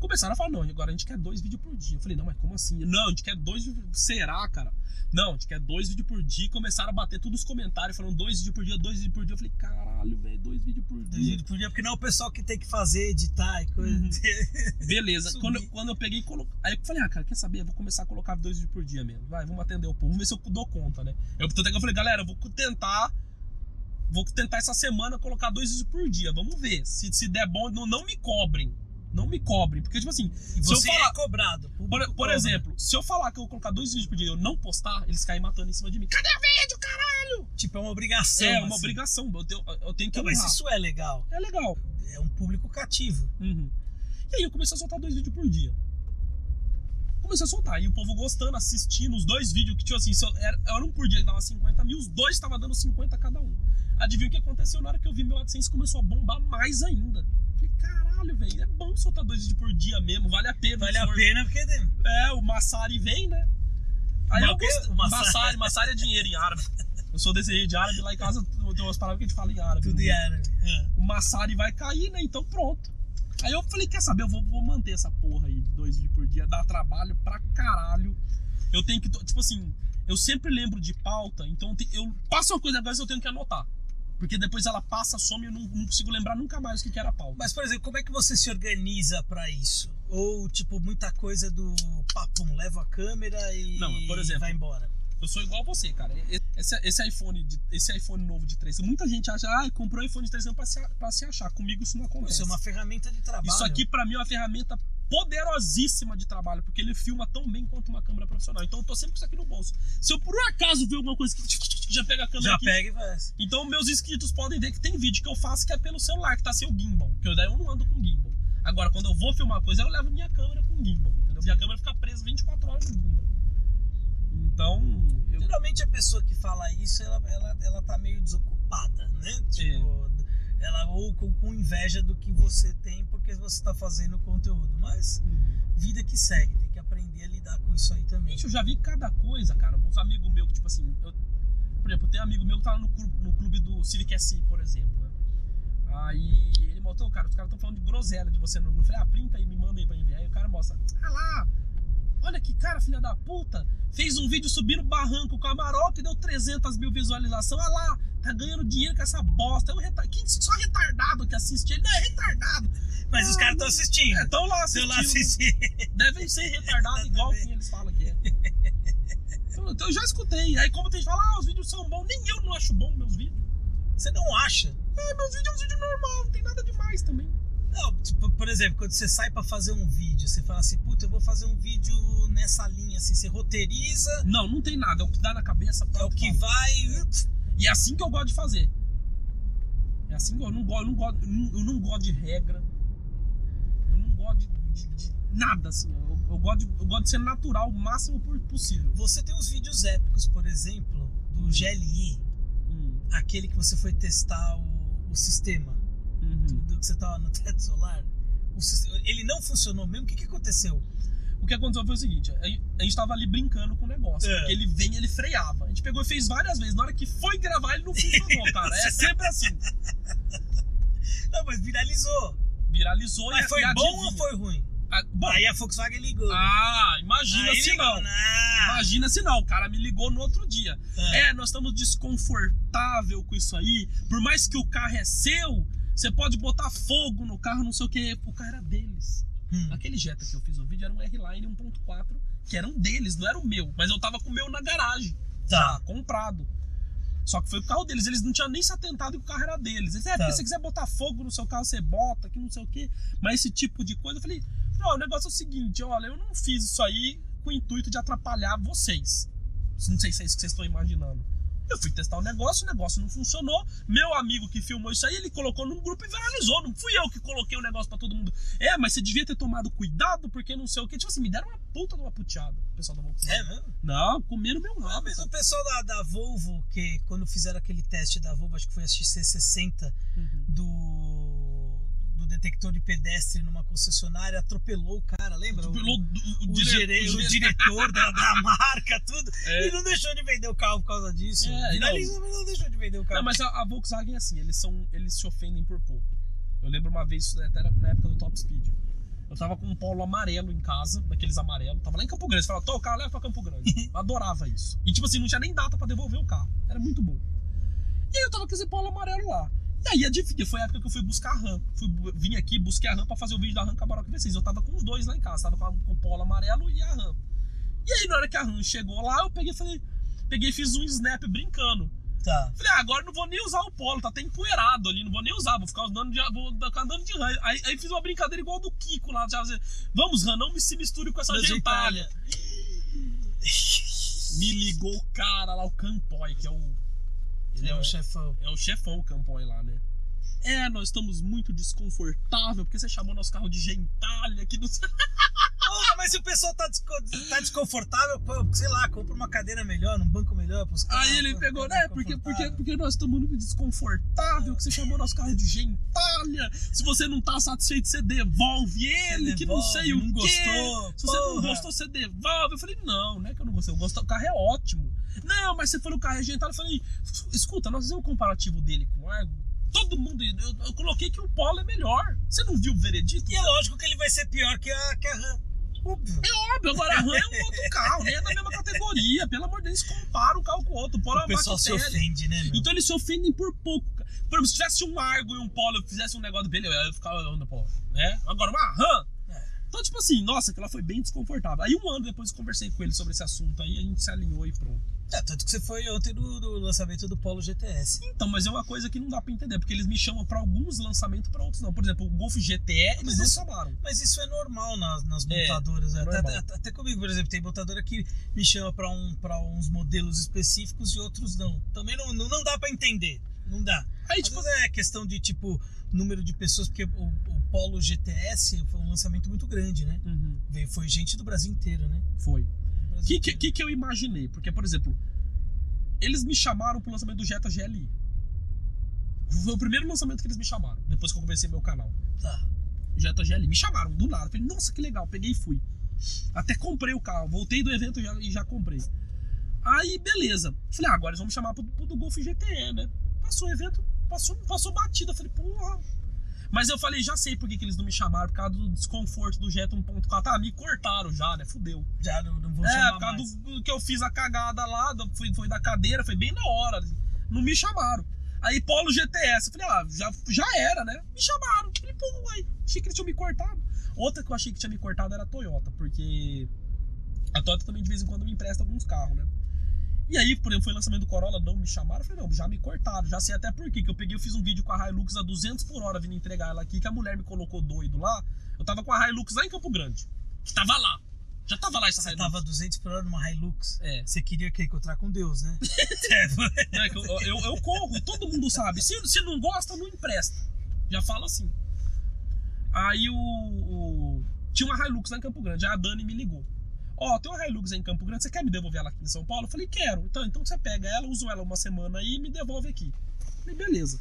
Começaram a falar, não, agora a gente quer dois vídeos por dia. Eu falei, não, mas como assim? Não, a gente quer dois vídeos. Será, cara? Não, a gente quer dois vídeos por dia. Começaram a bater todos os comentários, falando dois vídeos por dia, dois vídeos por dia. Eu falei, caralho, velho, dois vídeos por dia. gente Podia, porque não é o pessoal que tem que fazer, editar e coisa. Uhum. Beleza. Quando, eu- quando eu peguei e coloquei. Aí eu falei, ah, cara, quer saber? Eu vou começar a colocar dois vídeos por dia mesmo. Vai, vamos atender o povo. Vamos ver se eu dou conta, né? Eu, tanto é que eu falei, galera, eu vou tentar. Vou tentar essa semana colocar dois vídeos por dia. Vamos ver. Se, se der bom, não, não me cobrem. Não me cobrem. Porque, tipo assim, E se eu você falar. é cobrado. Por, por exemplo, se eu falar que eu vou colocar dois vídeos por dia e eu não postar, eles caem matando em cima de mim. Cadê o vídeo, caralho? Tipo, é uma obrigação. é uma assim. obrigação. Eu tenho, eu tenho que Então, mas isso é legal. É legal. É um público cativo. Uhum. E aí eu comecei a soltar dois vídeos por dia. comecei a soltar. E o povo gostando, assistindo os dois vídeos, que, tipo assim, eu- era, era um por dia que dava 50 mil, os dois estavam dando 50 cada um. Adivinha o que aconteceu na hora que eu vi meu AdSense começou a bombar mais ainda. Falei, caralho, velho, é bom soltar dois vídeos por dia mesmo, vale a pena. Vale a esforço. pena porque É, o Massari vem, né? Aí Mas eu o quê? gosto. O Massari? Massari, Massari é dinheiro em árabe. Eu sou desse de árabe, lá em casa tem umas palavras que a gente fala em árabe. tudo em árabe. É. O Massari vai cair, né? Então pronto. Aí eu falei, quer saber, eu vou, vou manter essa porra aí de dois vídeos por dia, dá trabalho pra caralho. Eu tenho que, tipo assim, eu sempre lembro de pauta, então eu passo uma coisa agora eu tenho que anotar. Porque depois ela passa, some e eu não, não consigo lembrar nunca mais o que que era pauta. Mas, por exemplo, como é que você se organiza pra isso? Ou, tipo, muita coisa do papum, leva a câmera e Não, por exemplo, vai embora. Eu sou igual você, cara. Esse, esse iPhone, de- esse iPhone novo de 3, muita gente acha, ah, comprou um iPhone de 3 anos pra se, pra se achar. Comigo isso não acontece. Isso é uma ferramenta de trabalho. Isso aqui pra mim é uma ferramenta poderosíssima de trabalho, porque ele filma tão bem quanto uma câmera profissional. Então eu tô sempre com isso aqui no bolso. Se eu por um acaso ver alguma coisa que já pega a câmera já aqui, pega e faz. então meus inscritos podem ver que tem vídeo que eu faço que é pelo celular, que tá sem o gimbal, que eu daí eu não ando com gimbal. Agora quando eu vou filmar coisa, eu levo minha câmera com gimbal, entendeu? Minha câmera fica presa 24 horas no gimbal. Então, eu, Geralmente a pessoa que fala isso, ela, ela, ela tá meio desocupada, né? Tipo, ela ou com, com inveja do que você tem porque você tá fazendo conteúdo. Mas vida que segue, tem que aprender a lidar com isso aí também. Gente, eu já vi cada coisa, cara. Uns amigos meus que, tipo assim, eu, por exemplo, tem um amigo meu que tá lá no clube, no clube do Civic SI, por exemplo. Né? Aí ele mostrou, cara, os caras estão falando de groselha de você no grupo. Eu falei, ah, printa aí, me manda aí pra enviar. Aí o cara mostra, ah lá, olha que cara, filha da puta, fez um vídeo subindo barranco com a Maroc e deu 300 mil visualizações. Ah lá, tá ganhando dinheiro com essa bosta. É um reta... Quem, só retardado que assiste ele, não é retardado. Mas os Ah, caras estão assistindo. É, tão lá Estão assistindo. lá assistindo. Devem ser retardados igual quem eles falam que é. Então, eu já escutei. Aí como tem gente que fala, ah, os vídeos são bons, nem eu não acho bom meus vídeos. Você não acha? É, meus vídeos é um vídeo normal, não tem nada demais também. Não, tipo, por exemplo, quando você sai pra fazer um vídeo, você fala assim, puta, eu vou fazer um vídeo nessa linha, assim, você roteiriza, Não, não tem nada, é o que dá na cabeça. é o que fala. vai. E é assim que eu gosto de fazer. É assim que eu não gosto, eu não gosto, eu não, eu não gosto de regra. Eu não gosto de, de- de nada, assim. Eu, gosto de, eu gosto de ser natural o máximo possível. Você tem uns vídeos épicos, por exemplo, do GLI, Hum, aquele que você foi testar o, o sistema, uhum. do, do que você tava no teto solar. O ele não funcionou mesmo? O que, que aconteceu? O que aconteceu foi o seguinte, a gente tava ali brincando com o negócio. É. Porque ele vem e ele freava. A gente pegou e fez várias vezes. Na hora que foi gravar, ele não funcionou, cara. É sempre assim. Não, mas viralizou. Viralizou Mas e foi bom adivinha. ou foi ruim? Bom, Aí a Volkswagen ligou. ah, imagina Aí se ligou, não. né? Imagina se não. O cara me ligou no outro dia. É. É, nós estamos desconfortável com isso aí. Por mais que o carro é seu, você pode botar fogo no carro, não sei o que. O carro era deles. Hum. Aquele Jetta que eu fiz o vídeo era um R-Line 1.4, que era um deles, não era o meu. Mas eu tava com o meu na garagem. Tá. já comprado. Só que foi o carro deles, eles não tinham nem se atentado que o carro era deles. Eles, é, Tá. porque se você quiser botar fogo no seu carro, você bota, que não sei o quê. Mas esse tipo de coisa, eu falei, não, o negócio é o seguinte, olha, eu não fiz isso aí com o intuito de atrapalhar vocês. Não sei se é isso que vocês estão imaginando. Eu fui testar o negócio, o negócio não funcionou. Meu amigo que filmou isso aí, ele colocou num grupo e viralizou. Não fui eu que coloquei o negócio pra todo mundo. É, mas você devia ter tomado cuidado, porque não sei o quê. Tipo assim, me deram uma puta de uma puteada, o pessoal da Volkswagen. É mesmo? Não, comeram meu Ah, nome. mas o pessoal da, da Volvo, que quando fizeram aquele teste da Volvo, acho que foi a XC60 Uhum. do detector de pedestre numa concessionária, atropelou o cara, lembra? Atropelou o, o, o, o o dire- diretor da, da marca, tudo. É. E não deixou de vender o carro por causa disso. É, mas não deixou de vender o carro. Não, mas a, a Volkswagen é assim, eles são. Eles se ofendem por pouco. Eu lembro uma vez, até era na época do Top Speed. Eu tava com um polo amarelo em casa, daqueles amarelos. Tava lá em Campo Grande. Você falava, tô, o carro leva pra Campo Grande. Eu adorava isso. E tipo assim, não tinha nem data pra devolver o carro. Era muito bom. E aí eu tava com esse polo amarelo lá. E aí adivinha, foi a época que eu fui buscar a RAM. Fui, vim aqui, busquei a RAM pra fazer o vídeo da RAM com a Baroque V6. Eu tava com os dois lá em casa. Tava com, o polo amarelo e a RAM. E aí na hora que a RAM chegou lá, eu peguei e falei. Peguei fiz um snap brincando. Tá. Falei, ah, agora não vou nem usar o polo, tá até empoeirado ali, não vou nem usar, vou ficar andando de, vou ficar andando de RAM. Aí, aí fiz uma brincadeira igual do Kiko lá, já dizer, vamos, RAM, não me se misture com essa gentalha. Me ligou o cara lá, o Campoy, que é o. Ele É o chefão. é o chefão, o Campoy lá, né? É, nós estamos muito desconfortável, porque você chamou nosso carro de gentalha, não sei. Porra, mas se o pessoal tá, desco- tá desconfortável, pô, sei lá, compra uma cadeira melhor, um banco melhor pros caras. Aí ele pegou, né? Porque, porque, porque nós estamos muito desconfortável, que você chamou nosso carro de gentalha. Se você não tá satisfeito, você devolve ele, que não sei o não quê. gostou, Se você não porra. gostou, você devolve. Eu falei, não, não é que eu não gostei. Eu gostei, o carro é ótimo. Não, mas você falou o carro é gentalha. Eu falei, escuta, nós fizemos um comparativo dele com o Argo. Todo mundo, eu, eu coloquei que o Polo é melhor. Você não viu o veredito? E é lógico que ele vai ser pior que a, que a. Óbvio. É óbvio, agora a RAM é um outro carro, nem é da mesma categoria. Pelo amor de Deus, compara um carro com o outro. O Polo é O pessoal se ofende, né, meu? Então eles se ofendem por pouco. Por exemplo, se tivesse um Argo e um Polo, eu fizesse um negócio dele, eu ia ficar onda, pô. Né? Agora, uma RAM. É. Então, tipo assim, nossa, aquela foi bem desconfortável. Aí um ano depois eu conversei com ele sobre esse assunto, aí a gente se alinhou e pronto. É, tanto que você foi ontem no, no lançamento do Polo GTS. Então, mas é uma coisa que não dá pra entender, porque eles me chamam pra alguns lançamentos, pra outros não. Por exemplo, o Golf GTE, eles não chamaram. Mas isso é normal nas, nas É, montadoras. é até, normal. até- até comigo, por exemplo, tem montadora que me chama pra um, pra uns modelos específicos e outros não. Também não, não, não dá pra entender. Não dá. Aí, Às tipo, vezes é questão de, tipo, número de pessoas, porque o, o Polo GTS foi um lançamento muito grande, né? uhum, Veio, foi gente do Brasil inteiro, né? foi. O que, que, que, eu imaginei? Porque, por exemplo, eles me chamaram pro lançamento do Jetta GLI. Foi o primeiro lançamento que eles me chamaram, depois que eu comecei meu canal. Tá. Jetta GLI. Me chamaram do nada. Falei, nossa, que legal. Peguei e fui. Até comprei o carro. Voltei do evento e já, já comprei. Aí, beleza. Falei, ah, agora eles vão me chamar pro, pro do Golf GTE, né? Passou o evento, passou, passou batida. Falei, porra. Mas eu falei, já sei por que, que eles não me chamaram, por causa do desconforto do Jetta 1.4. Ah, me cortaram já, né? Fudeu. Já não, não vou É, chamar por causa mais. do, do que eu fiz a cagada lá, do- foi, foi da cadeira, foi bem na hora. Não me chamaram. Aí Polo GTS, eu falei, ah, já, já era, né? Me chamaram. Falei, pô, uai, achei que eles tinham me cortado. Outra que eu achei que tinha me cortado era a Toyota, porque a Toyota também de vez em quando me empresta alguns carros, né? E aí, por exemplo, foi o lançamento do Corolla, não me chamaram. Eu falei, não, já me cortaram, já sei até por quê. Que eu peguei, eu fiz um vídeo com a Hilux a 200 por hora vindo entregar ela aqui, que a mulher me colocou doido lá. Eu tava com a Hilux lá em Campo Grande, que tava lá. Já tava lá essa Você Hilux. tava 200 por hora numa Hilux. É. Você queria que encontrar com Deus, né? Né, que eu, eu, eu corro, todo mundo sabe. Se, se não gosta, não empresta. Já falo assim. Aí o, o- Tinha uma Hilux lá em Campo Grande. Aí a Dani me ligou. Ó, tem uma Hilux aí em Campo Grande, você quer me devolver ela aqui em São Paulo? Eu falei, quero. Então, então você pega ela, usa ela uma semana aí e me devolve aqui. Eu falei, beleza.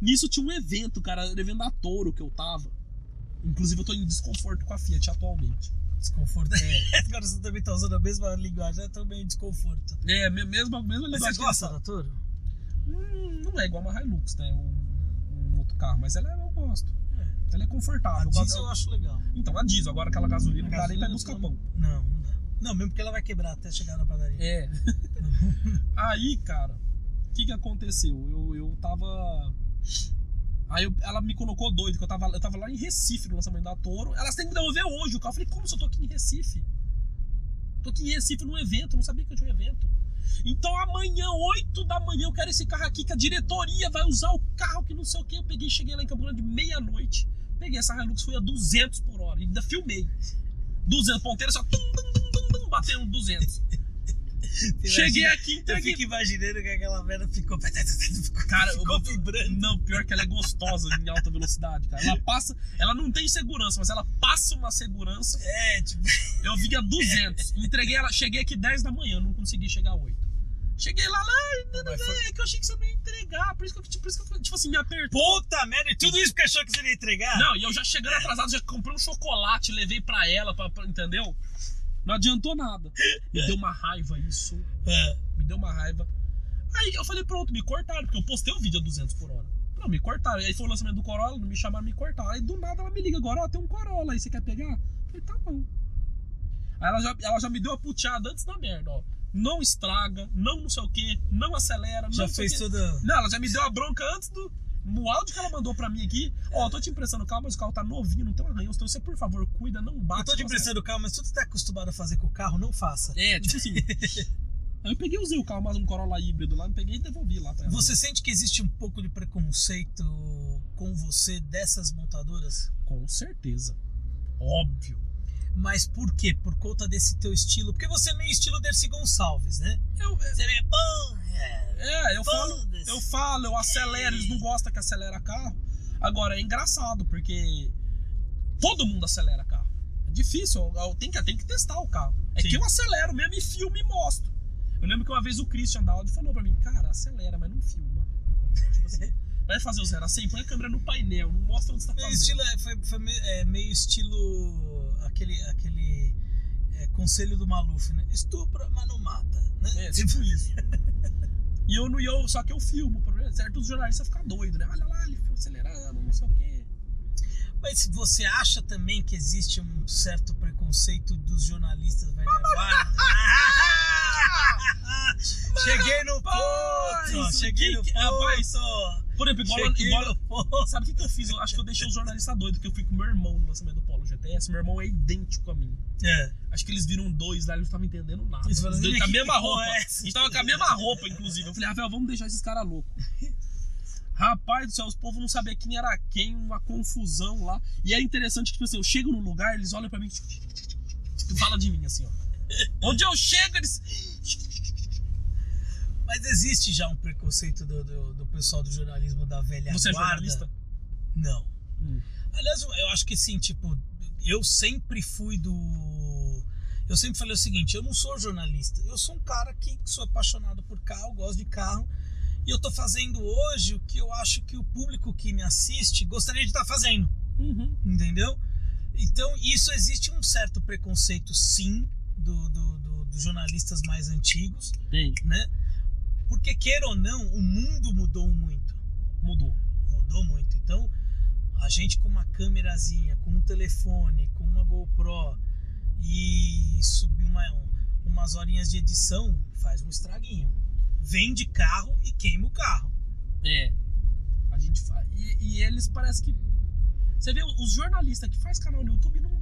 Nisso tinha um evento, cara, era o evento da Toro que eu tava. Inclusive eu tô em desconforto com a Fiat atualmente. Desconforto. É, Agora você também tá usando a mesma linguagem, é também desconforto. é me- mesma, mesma Mas você linguagem que gosta da Toro? Hum, não é igual uma Hilux, né? Um, um outro carro, mas ela é- eu gosto. Ela é A confortável. Eu diesel eu acho legal. Então, a diesel, agora aquela gasolina, não dá nem pra buscar pão. Não, não dá. Não, mesmo porque ela vai quebrar até chegar na padaria. É. Aí, cara, o que que aconteceu? Eu, eu tava. Aí eu- ela me colocou doido, que eu tava, eu tava lá em Recife no lançamento da Toro. Elas têm que devolver hoje o carro. Eu falei, como se eu tô aqui em Recife? Tô aqui em Recife num evento, não sabia que eu tinha um evento. Então amanhã, 8 da manhã, eu quero esse carro aqui, que a diretoria vai usar o carro que não sei o que. Eu peguei, cheguei lá em Campo Grande meia-noite. Peguei essa Hilux, fui a 200 por hora. E ainda filmei. 200 ponteiras, só tum, tum, tum, tum, tum, batendo 200. Cheguei Imagina- aqui, Eu entreguei. fico imaginando que aquela merda ficou. Cara, eu ficou vibrando. Não, pior que ela é gostosa em alta velocidade, cara. Ela passa, ela não tem segurança, mas ela passa uma segurança. É, tipo. Eu vi a 200. Entreguei ela, cheguei aqui 10 da manhã, não consegui chegar a 8. Cheguei lá, lá, não, foi- é que eu achei que você não ia entregar, por isso que eu, por isso que eu tipo assim, me apertou. Puta merda, e tudo isso porque achou que você ia entregar? Não, e eu já chegando atrasado, já comprei um chocolate, levei pra ela, pra, pra- entendeu? Não adiantou nada. Me deu uma raiva isso. É. me deu uma raiva. Aí eu falei, pronto, me cortaram, porque eu postei o vídeo a 200 por hora. Não, me cortaram. Aí foi o lançamento do Corolla, não me chamaram, me cortaram. Aí do nada ela me liga agora, ó, tem um Corolla aí, você quer pegar? Eu falei, tá bom. Aí ela já, ela já me deu a puteada antes da merda, ó. Não estraga, não não sei o que, não acelera, Já não fez toda. Não, ela já me deu a bronca antes do. No áudio que ela mandou pra mim aqui, ó, eu tô te emprestando o carro, mas o carro tá novinho, não tem arranhão. Então você, por favor, cuida, não bate. Eu tô te emprestando o carro, mas que você tá acostumado a fazer com o carro, não faça. É, tipo assim. Aí eu peguei, usei o carro, mais um Corolla híbrido lá, peguei e devolvi lá pra ela. Você sente que existe um pouco de preconceito com você dessas montadoras? Com certeza. Óbvio. Mas por quê? Por conta desse teu estilo? Porque você é meio estilo Dercy Gonçalves, né? Eu, Você é bom. É. é, eu falo, eu falo, eu acelero, eles não gostam que acelera carro. Agora, é engraçado, porque todo mundo acelera carro. difícil, eu, tenho, que, tenho que testar o carro. É Sim. que eu acelero mesmo e filmo e mostro. Eu lembro que uma vez o Christian Dowd falou pra mim, cara, acelera, mas não filma. Tipo assim, vai fazer o zero a 100, põe a câmera no painel, não mostra onde você tá Meio fazendo. estilo, foi, foi me- é, meio estilo aquele, aquele é, conselho do Maluf, né? Estupra, mas não mata, né? É, tipo isso. E eu não eu, só que eu filmo, é certo os jornalistas ficam doidos, né? Olha lá, ele foi acelerando, não sei o quê. Mas você acha também que existe um certo preconceito dos jornalistas velha guarda? cheguei no ponto! Cheguei no que- rapaz, ponto! Por exemplo, igual, igual! Sabe o que, eu fiz? Eu acho que eu deixei os jornalistas doidos, porque eu fui com meu irmão no lançamento do Polo GTS. Meu irmão é idêntico a mim. É. Acho que eles viram dois lá, eles não estavam entendendo nada. Eles falaram, dois "Ih, com a mesma roupa. é A essa?" gente tava com a mesma roupa, inclusive. Eu falei, Rafael, vamos deixar esses caras loucos. Rapaz do céu, os povos não sabiam quem era quem, uma confusão lá. E é interessante que, tipo assim, eu chego num lugar, eles olham pra mim e fala de mim, assim, ó. Onde eu chego, eles. Mas existe já um preconceito do, do, do pessoal do jornalismo da velha Você é guarda? jornalista? Não. Hum. Aliás, eu acho que assim, tipo, eu sempre fui do. Eu sempre falei o seguinte: eu não sou jornalista, eu sou um cara que sou apaixonado por carro, gosto de carro, e eu tô fazendo hoje o que eu acho que o público que me assiste gostaria de estar fazendo, Uhum. entendeu? Então, isso existe um certo preconceito, sim, do, do- do- dos jornalistas mais antigos, Tem. né? Porque, queira ou não, o mundo mudou muito Mudou. mudou muito. Então, a gente com uma câmerazinha, com um telefone, com uma GoPro e subir uma, umas horinhas de edição, faz um estraguinho. Vende carro e queima o carro. É. A gente faz. E, e eles parece que. Você vê os jornalistas que faz canal no YouTube não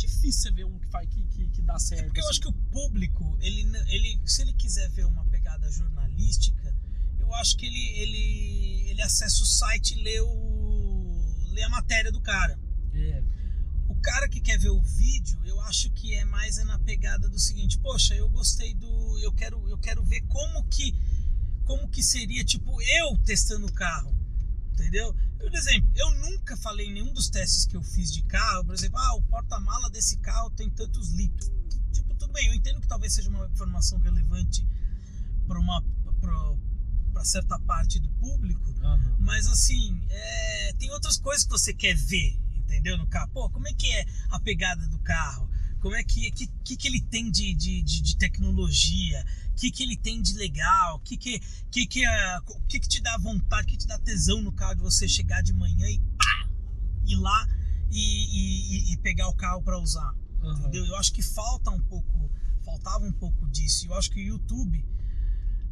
difícil você ver um que faz que, que, que dá certo. É porque eu assim. acho que o público, ele, ele, se ele quiser ver uma pegada jornalística, eu acho que ele, ele, ele acessa o site e lê, o, lê a matéria do cara. É. O cara que quer ver o vídeo, eu acho que é mais é na pegada do seguinte, poxa, eu gostei do, eu quero, eu quero ver como que, como que seria tipo eu testando o carro, entendeu? Por exemplo, eu nunca falei em nenhum dos testes que eu fiz de carro, por exemplo, ah, o porta-mala desse carro tem tantos litros. Tipo, tudo bem, eu entendo que talvez seja uma informação relevante para uma para certa parte do público, Aham. mas assim, é, tem outras coisas que você quer ver, entendeu? No carro. Pô, como é que é a pegada do carro? Como é que, que, que, ele tem de, de, de tecnologia? O que, que ele tem de legal? O que, que, que, que, o que, que te dá vontade, o que te dá tesão no carro de você chegar de manhã e pá, ir lá e, e, e- pegar o carro para usar? Aham. entendeu? Eu acho que falta um pouco, faltava um pouco disso. Eu acho que o YouTube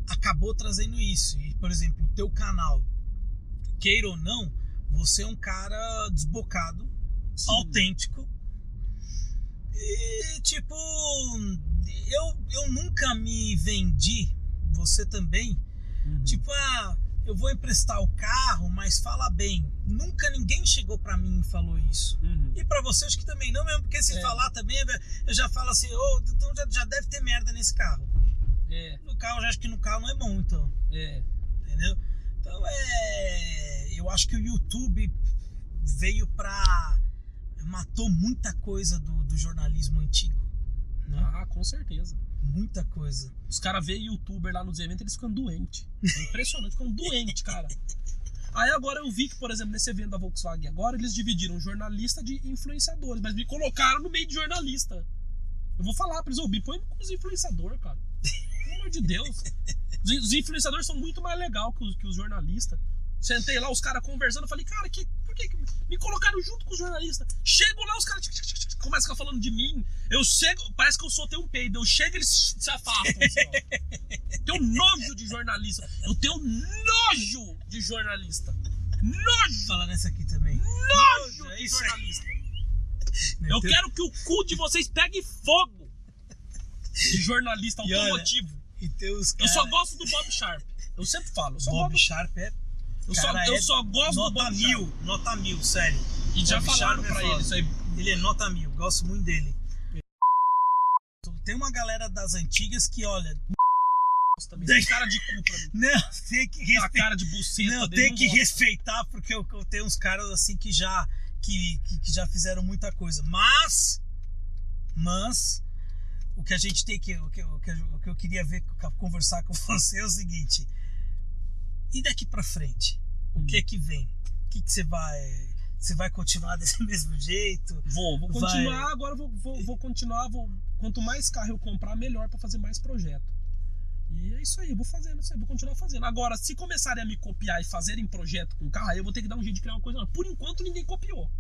acabou trazendo isso. E, por exemplo, o teu canal, queira ou não, você é um cara desbocado, Sim. autêntico. E, tipo, eu, eu nunca me vendi, você também, Uhum. tipo, ah, eu vou emprestar o carro, mas fala bem. Nunca ninguém chegou pra mim e falou isso. Uhum. E pra você acho que também não mesmo, porque se É. falar também, eu já falo assim, ô, então já, já deve ter merda nesse carro. É, No carro, já acho que no carro não é bom, então, é. entendeu? Então é. Eu acho que o YouTube veio pra. matou muita coisa do, do jornalismo antigo. Né? Ah, com certeza. Muita coisa. Os caras veem youtuber lá nos eventos, eles ficam doentes. É impressionante, ficam doentes, cara. Aí agora eu vi que, por exemplo, nesse evento da Volkswagen agora, eles dividiram jornalista de influenciadores, mas me colocaram no meio de jornalista. Eu vou falar pra eles, ô, me põe com os influenciadores, cara. Pelo amor de Deus. Os, influenciadores são muito mais legais que os, que os jornalistas. Sentei lá, os caras conversando, eu falei, cara, que, que, me colocaram junto com os jornalistas? Chego lá, os caras começam a ficar falando de mim. Eu chego, parece que eu soltei um peido. Eu chego e eles se afastam. Assim. Tenho nojo de jornalista. Eu tenho nojo de jornalista. Nojo, Falar nessa aqui também. nojo é de jornalista. Eu quero que o cu de vocês pegue fogo. De jornalista E olha, automotivo. E tem os Eu só gosto do Bob Sharp. Eu sempre falo. Bob gosto, Sharp é. Eu só, eu é só gosto do Bob mil, Sharp. nota mil, sério. E já falaram é pra ele isso aí. Ele é nota mil, gosto muito dele. Tem uma galera das antigas que, olha, Também. Tem cara de cu pra mim. não, tem que respeitar. cara de buceta Não, tem que respeitar, porque eu, eu tenho uns caras assim que já que, que, que já fizeram muita coisa. Mas, mas, o que a gente tem que. O que, o que, o que eu queria ver, conversar com você é o seguinte. E daqui pra frente? O que é que vem? O que, que você vai. Você vai continuar desse mesmo jeito? Vou, vou continuar, Vai. agora vou, vou, vou continuar. Vou, quanto mais carro eu comprar, melhor pra fazer mais projeto. E é isso aí, eu vou fazendo isso aí, vou continuar fazendo. Agora, se começarem a me copiar e fazerem projeto com carro, aí eu vou ter que dar um jeito de criar uma coisa. nova. Por enquanto, ninguém copiou.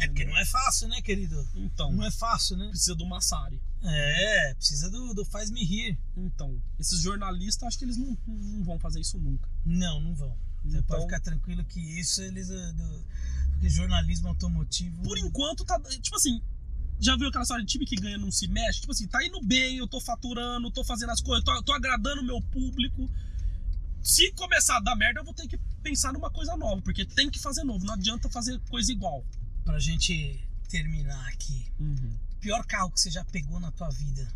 É porque não é fácil, né, querido? Então, Não é fácil, né? precisa do Massari. É, precisa do, do faz-me rir. Então, esses jornalistas, acho que eles não, não vão fazer isso nunca. Não, não vão. Você Então- pode ficar tranquilo que isso eles. é, do- porque jornalismo automotivo. Por enquanto, tá. Tipo assim, já viu aquela história de time que ganha não se mexe? Tipo assim, tá indo bem, eu tô faturando, tô fazendo as coisas, tô, tô agradando o meu público. Se começar a dar merda, eu vou ter que pensar numa coisa nova, porque tem que fazer novo, não adianta fazer coisa igual. Pra gente terminar aqui. Uhum. Pior carro que você já pegou na tua vida.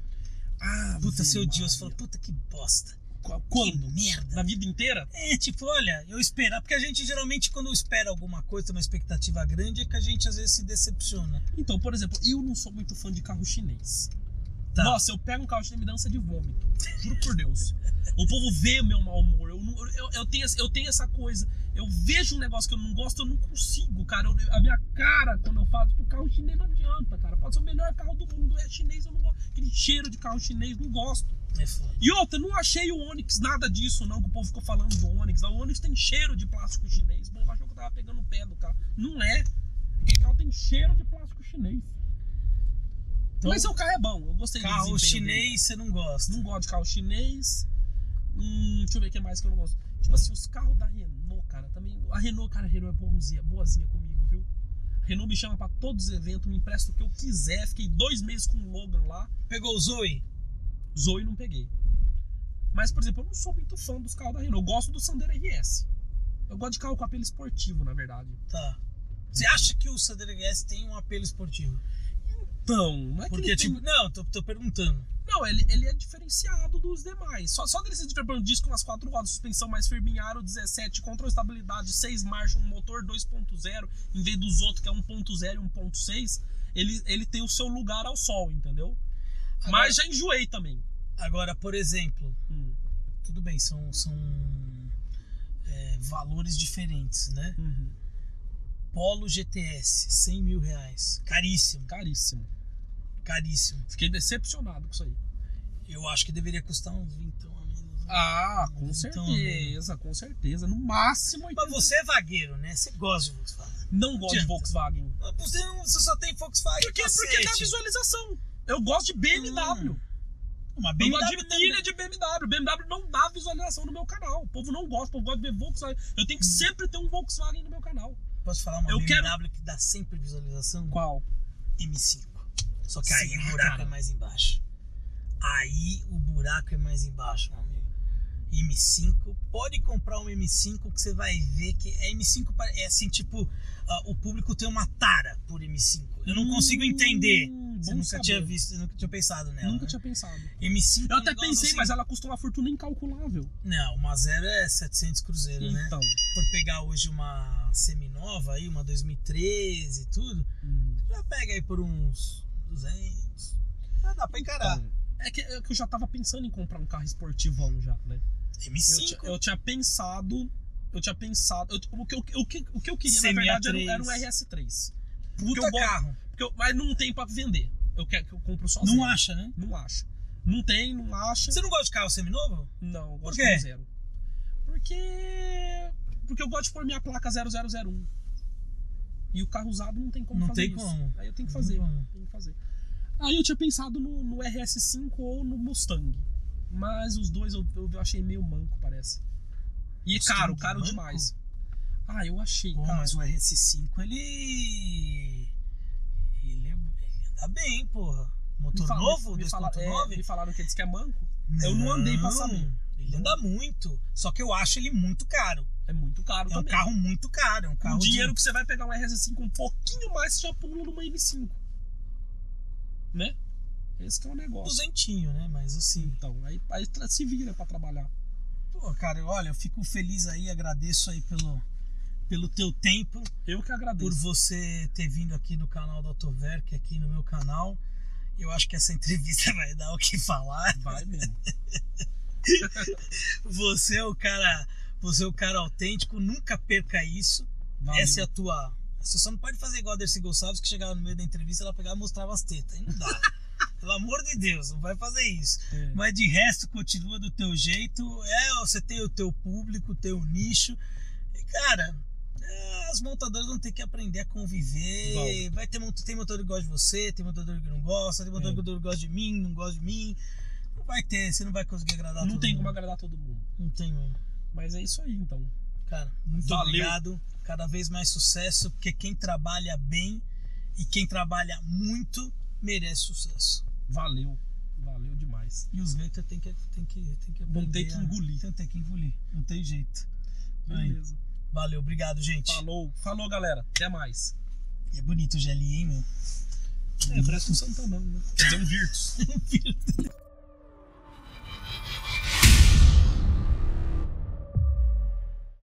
Ah, Puta, seu você falou, puta que bosta. Quando? Que merda. Na vida inteira? É, tipo, olha, eu esperar. Porque a gente geralmente, quando espera alguma coisa, uma expectativa grande, é que a gente às vezes se decepciona. Então, por exemplo, eu não sou muito fã de carro chinês. Tá. Nossa, eu pego um carro chinês e me dança de vômito. Juro por Deus. O povo vê o meu mau humor. Eu, eu, eu, tenho, eu tenho essa coisa. Eu vejo um negócio que eu não gosto, eu não consigo, cara. Eu- a minha cara, quando eu falo, tipo, carro chinês não adianta, cara. Pode ser o melhor carro do mundo, é chinês, eu não gosto. Aquele cheiro de carro chinês, não gosto. É. E outra, não achei o Onix nada disso, não, que o povo ficou falando do Onix. O Onix tem cheiro de plástico chinês. O povo achou que eu tava pegando o pé do carro. Não é. Aquele carro tem cheiro de plástico chinês. Então, Mas seu carro é bom, eu gostei do carro desempenho dele. chinês você não gosta. Não gosto de carro chinês. Hum, deixa eu ver o que mais que eu não gosto. Tipo assim, os carros da Renault, cara, também. A Renault, cara, a Renault é boazinha, boazinha comigo, viu? A Renault me chama pra todos os eventos, me empresta o que eu quiser. Fiquei dois meses com o Logan lá. Pegou o Zoe? Zoe não peguei. Mas, por exemplo, eu não sou muito fã dos carros da Renault. Eu gosto do Sandero RS. Eu gosto de carro com apelo esportivo, na verdade. Tá. Você acha que o Sandero RS tem um apelo esportivo? Então, não é que Porque, ele tem- tipo, não, tô, tô perguntando. Não, ele, ele é diferenciado dos demais. Só, só dele ser diferente, disco nas quatro rodas, suspensão mais firme em aro 17, controle de estabilidade, 6 marchas, um motor 2.0, em vez dos outros que é 1.0 e 1.6, ele, ele tem o seu lugar ao sol, entendeu? Agora- Mas já enjoei também. Agora, por exemplo, Hum, tudo bem, são, são é, valores diferentes, né? uhum. Polo GTS, 100 mil reais. Caríssimo, Caríssimo. Caríssimo. Fiquei decepcionado com isso aí. Eu acho que deveria custar uns 20 a menos. né? Ah, com certeza, com certeza. No máximo. Mas 80. você é vagueiro, né? Você gosta de Volkswagen. não gosta de. Volkswagen. Mas Você, não- você só tem Volkswagen. Porque, cacete. porque dá visualização. Eu gosto de BMW. Hum. Uma Eu BMW gosto de milha de BMW. BMW não dá visualização no meu canal. O povo não gosta, o povo gosta de ver Volkswagen. Eu tenho que sempre ter um Volkswagen no meu canal. Posso falar uma Eu BMW que dá sempre visualização? Qual? M5. Só que aí Será, o buraco cara? é mais embaixo. Aí o buraco é mais embaixo, meu amigo. M5, pode comprar um M5 que você vai ver que é M5 pare- é assim, tipo, ah, o público tem uma tara por M5. Eu não consigo entender. Hum, Você nunca saber. tinha visto, nunca tinha pensado nela. Nunca né? tinha pensado. M5 Eu é um até pensei, assim- mas ela custou uma fortuna incalculável. Não, uma zero é 700 cruzeiro, né? Então. Por pegar hoje uma seminova aí, uma 2013 e tudo, hum, já pega aí por uns 200. Já dá pra encarar. então, é, que, é que eu já tava pensando em comprar um carro esportivão já, né? Eu, M5. tinha- eu tinha pensado. Eu tinha pensado. eu- o, que eu, o, que, o que eu queria, na CMA3. verdade, era, um- era um RS3. Porque Puta eu gosto- carro. porque eu- mas não tem pra vender. Eu quero que eu compro sozinho. Não acha, né? Não acho. Não tem, não acha. Você não gosta de carro seminovo? Não, eu gosto Por quê? de zero. Porque. Porque eu gosto de pôr minha placa 0001. E o carro usado não tem como Não fazer tem isso. como. Aí eu tenho que Não fazer. Tenho que fazer. Aí eu tinha pensado no, no RS5 ou no Mustang. Mas os dois eu, eu, eu achei meio manco, parece. E Mustang caro, caro manco? demais. Ah, eu achei, Pô, cara. mas o RS5 ele. Ele, ele anda bem, porra. Motor Me fala- novo? me, fala- 2.9? é, me falaram que ele disse que é manco. Eu não andei pra saber. Ele anda muito. Só que eu acho ele muito caro. É muito caro É um também. carro muito caro. É um carro o dinheiro de... que você vai pegar um RS5 um pouquinho mais, você já pula numa M5. Né? Esse que é o negócio. duzentinho, né? Mas assim. Então, aí, aí se vira pra trabalhar. Pô, cara, olha, eu fico feliz aí, agradeço aí pelo, pelo teu tempo, Eu que por agradeço. você ter vindo aqui no canal do Autoverk, aqui no meu canal. Eu acho que essa entrevista vai dar o que falar. Vai mesmo. Você é o cara, você é o cara autêntico, nunca perca isso. Valeu. Essa é a tua. Você só não pode fazer igual a Dercy Gonçalves, que chegava no meio da entrevista, ela pegava e mostrava as tetas. Aí não dá. Pelo amor de Deus, não vai fazer isso. É. Mas de resto, continua do teu jeito. É, você tem o teu público, o teu nicho. E, cara, é, as montadoras vão ter que aprender a conviver. Vai ter, tem montador que gosta de você, tem montador que não gosta, tem montador É. que gosta de mim, não gosta de mim. Vai ter, você não vai conseguir agradar Não todo tem mundo. como agradar todo mundo. Não tem mesmo. Mas é isso aí, então. Cara, muito Valeu. obrigado. Cada vez mais sucesso, porque quem trabalha bem e quem trabalha muito merece sucesso. Valeu. Valeu demais. E os haters tem que, tem que, tem que Vão ter aprender que a- engolir. Tem, que engolir. Não tem jeito. Aí. Beleza. Valeu, obrigado, gente. Falou. Falou, galera. Até mais. E é bonito o gelinho, hein, meu? É, parece um Santanão, né? Quer dizer, um Virtus.